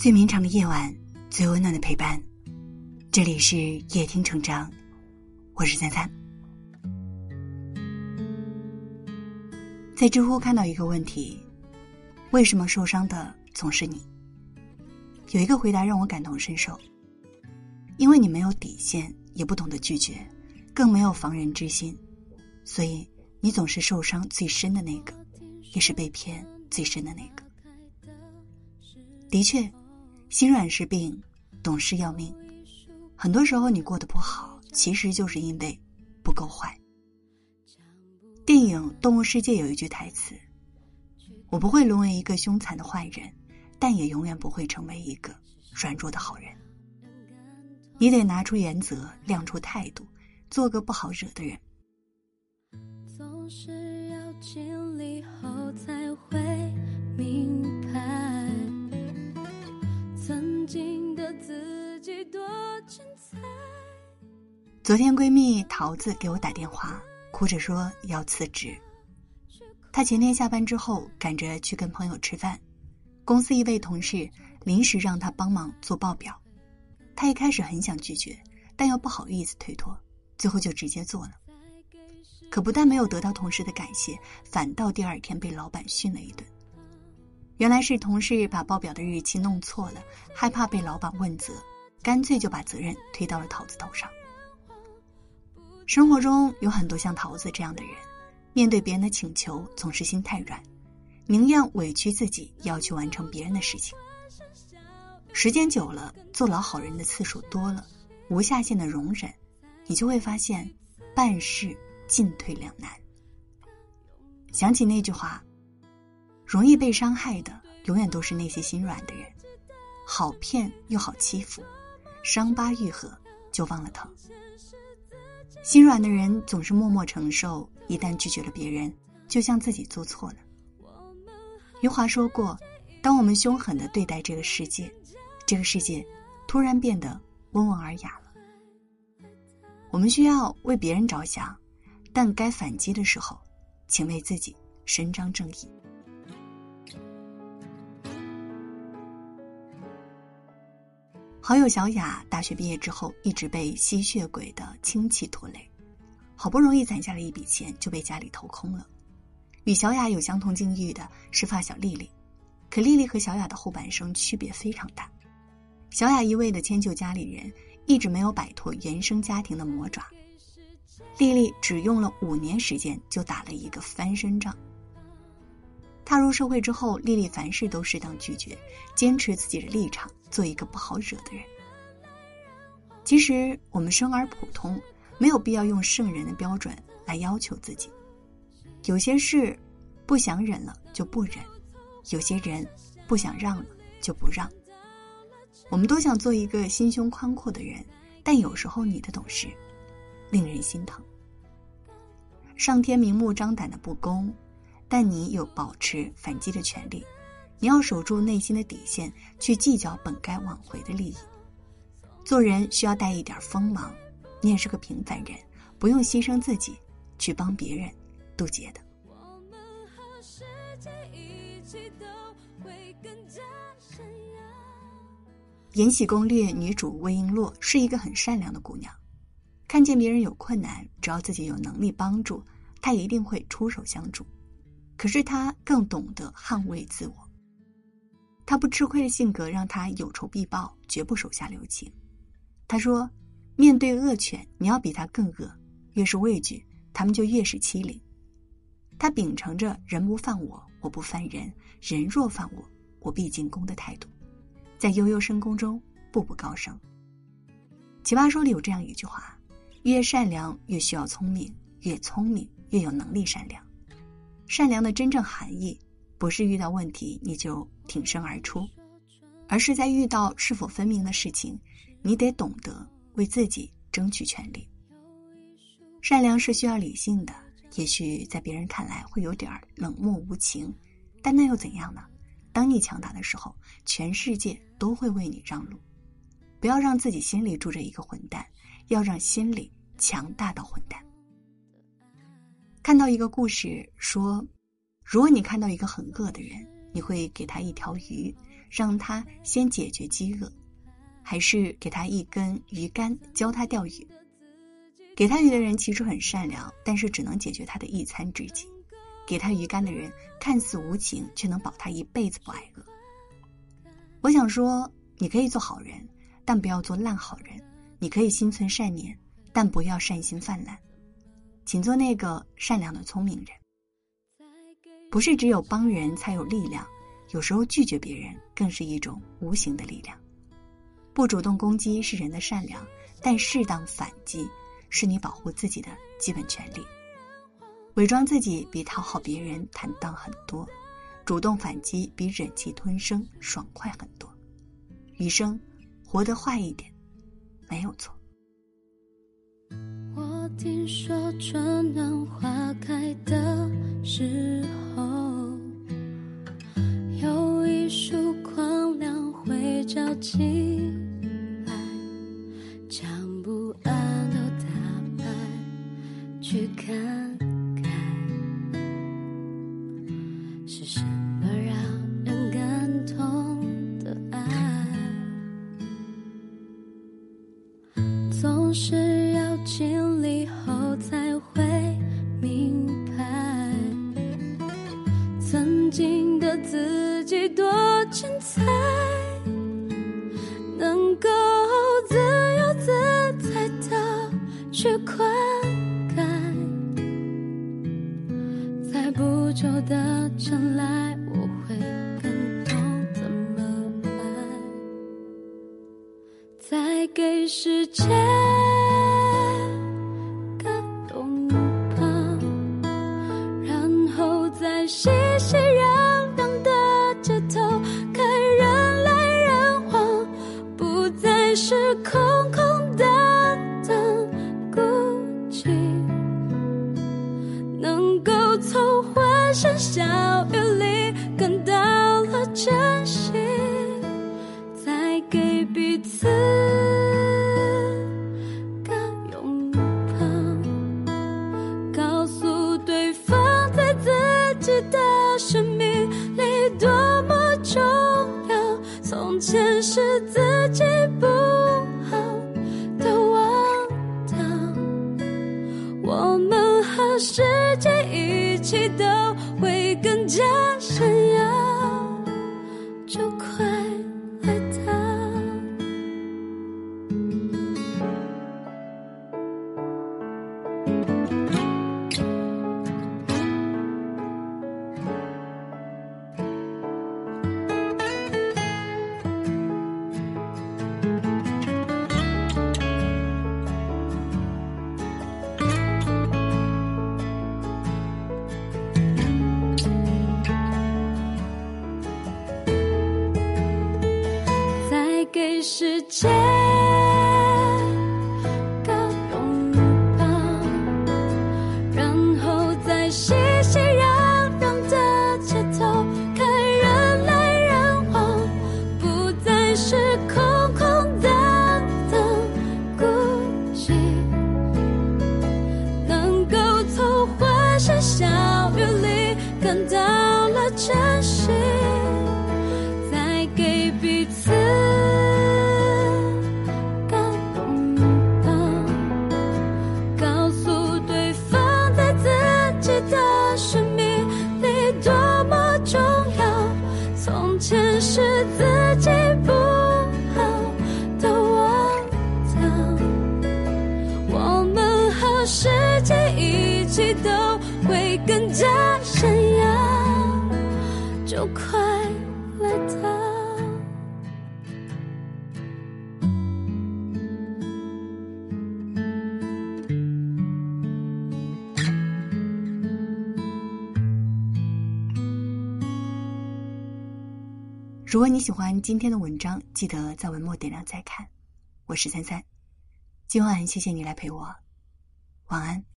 最绵长的夜晚，最温暖的陪伴。这里是夜听成长，我是三三。在知乎看到一个问题：为什么受伤的总是你？有一个回答让我感同身受。因为你没有底线，也不懂得拒绝，更没有防人之心，所以你总是受伤最深的那个，也是被骗最深的那个。的确。心软是病，懂事要命。很多时候你过得不好，其实就是因为不够坏。电影《动物世界》有一句台词：“我不会沦为一个凶残的坏人，但也永远不会成为一个软弱的好人。”你得拿出原则，亮出态度，做个不好惹的人。总是要经历后才经的自己多精彩昨天闺蜜桃子给我打电话，哭着说要辞职。她前天下班之后赶着去跟朋友吃饭，公司一位同事临时让她帮忙做报表，她一开始很想拒绝，但又不好意思推脱，最后就直接做了。可不但没有得到同事的感谢，反倒第二天被老板训了一顿。原来是同事把报表的日期弄错了，害怕被老板问责，干脆就把责任推到了桃子头上。生活中有很多像桃子这样的人，面对别人的请求总是心太软，宁愿委屈自己要去完成别人的事情。时间久了，做老好人的次数多了，无下限的容忍，你就会发现办事进退两难。想起那句话：“容易被伤害的，永远都是那些心软的人，好骗又好欺负，伤疤愈合就忘了疼。”心软的人总是默默承受，一旦拒绝了别人，就像自己做错了。余华说过：“当我们凶狠的对待这个世界，这个世界突然变得温文尔雅了。”我们需要为别人着想，但该反击的时候，请为自己伸张正义。好友小雅大学毕业之后，一直被吸血鬼的亲戚拖累，好不容易攒下了一笔钱，就被家里掏空了。与小雅有相同境遇的是发小丽丽，可丽丽和小雅的后半生区别非常大。小雅一味的迁就家里人，一直没有摆脱原生家庭的魔爪。丽丽只用了五年时间就打了一个翻身仗。踏入社会之后，丽丽凡事都适当拒绝，坚持自己的立场，做一个不好惹的人。其实我们生而普通，没有必要用圣人的标准来要求自己。有些事不想忍了就不忍，有些人不想让了就不让。我们都想做一个心胸宽阔的人，但有时候你的懂事令人心疼。上天明目张胆的不公。但你有保持反击的权利，你要守住内心的底线，去计较本该挽回的利益。做人需要带一点锋芒，你也是个平凡人，不用牺牲自己去帮别人渡劫的。《延禧攻略》女主魏璎珞是一个很善良的姑娘，看见别人有困难，只要自己有能力帮助，她一定会出手相助。可是他更懂得捍卫自我。他不吃亏的性格让他有仇必报，绝不手下留情。他说：“面对恶犬，你要比他更恶，越是畏惧，他们就越是欺凌。”他秉承着“人不犯我，我不犯人；人若犯我，我必进攻”的态度，在悠悠深宫中步步高升。奇葩说里有这样一句话：“越善良越需要聪明，越聪明越有能力善良。”善良的真正含义，不是遇到问题你就挺身而出，而是在遇到是否分明的事情，你得懂得为自己争取权利。善良是需要理性的，也许在别人看来会有点冷漠无情，但那又怎样呢？当你强大的时候，全世界都会为你让路。不要让自己心里住着一个混蛋，要让心里强大到混蛋。看到一个故事说，如果你看到一个很饿的人，你会给他一条鱼，让他先解决饥饿，还是给他一根鱼竿，教他钓鱼？给他鱼的人其实很善良，但是只能解决他的一餐之急；给他鱼竿的人看似无情，却能保他一辈子不挨饿。我想说，你可以做好人，但不要做烂好人；你可以心存善念，但不要善心泛滥。请做那个善良的聪明人。不是只有帮人才有力量，有时候拒绝别人更是一种无形的力量。不主动攻击是人的善良，但适当反击。是你保护自己的基本权利。伪装自己比讨好别人坦荡很多，主动反击比忍气吞声爽快很多。余生，活得坏一点，没有错。听说春暖花开的时候，有一束光亮会照进来，将不安都打败。去看，曾经的自己多精彩，能够自由自在的去快。久的将来，我会更懂怎么爱，再给时间给彼此。世界。世界一起都会更加闪耀，就快来到。如果你喜欢今天的文章，记得在文末点亮再看。我是三三，今晚谢谢你来陪我，晚安。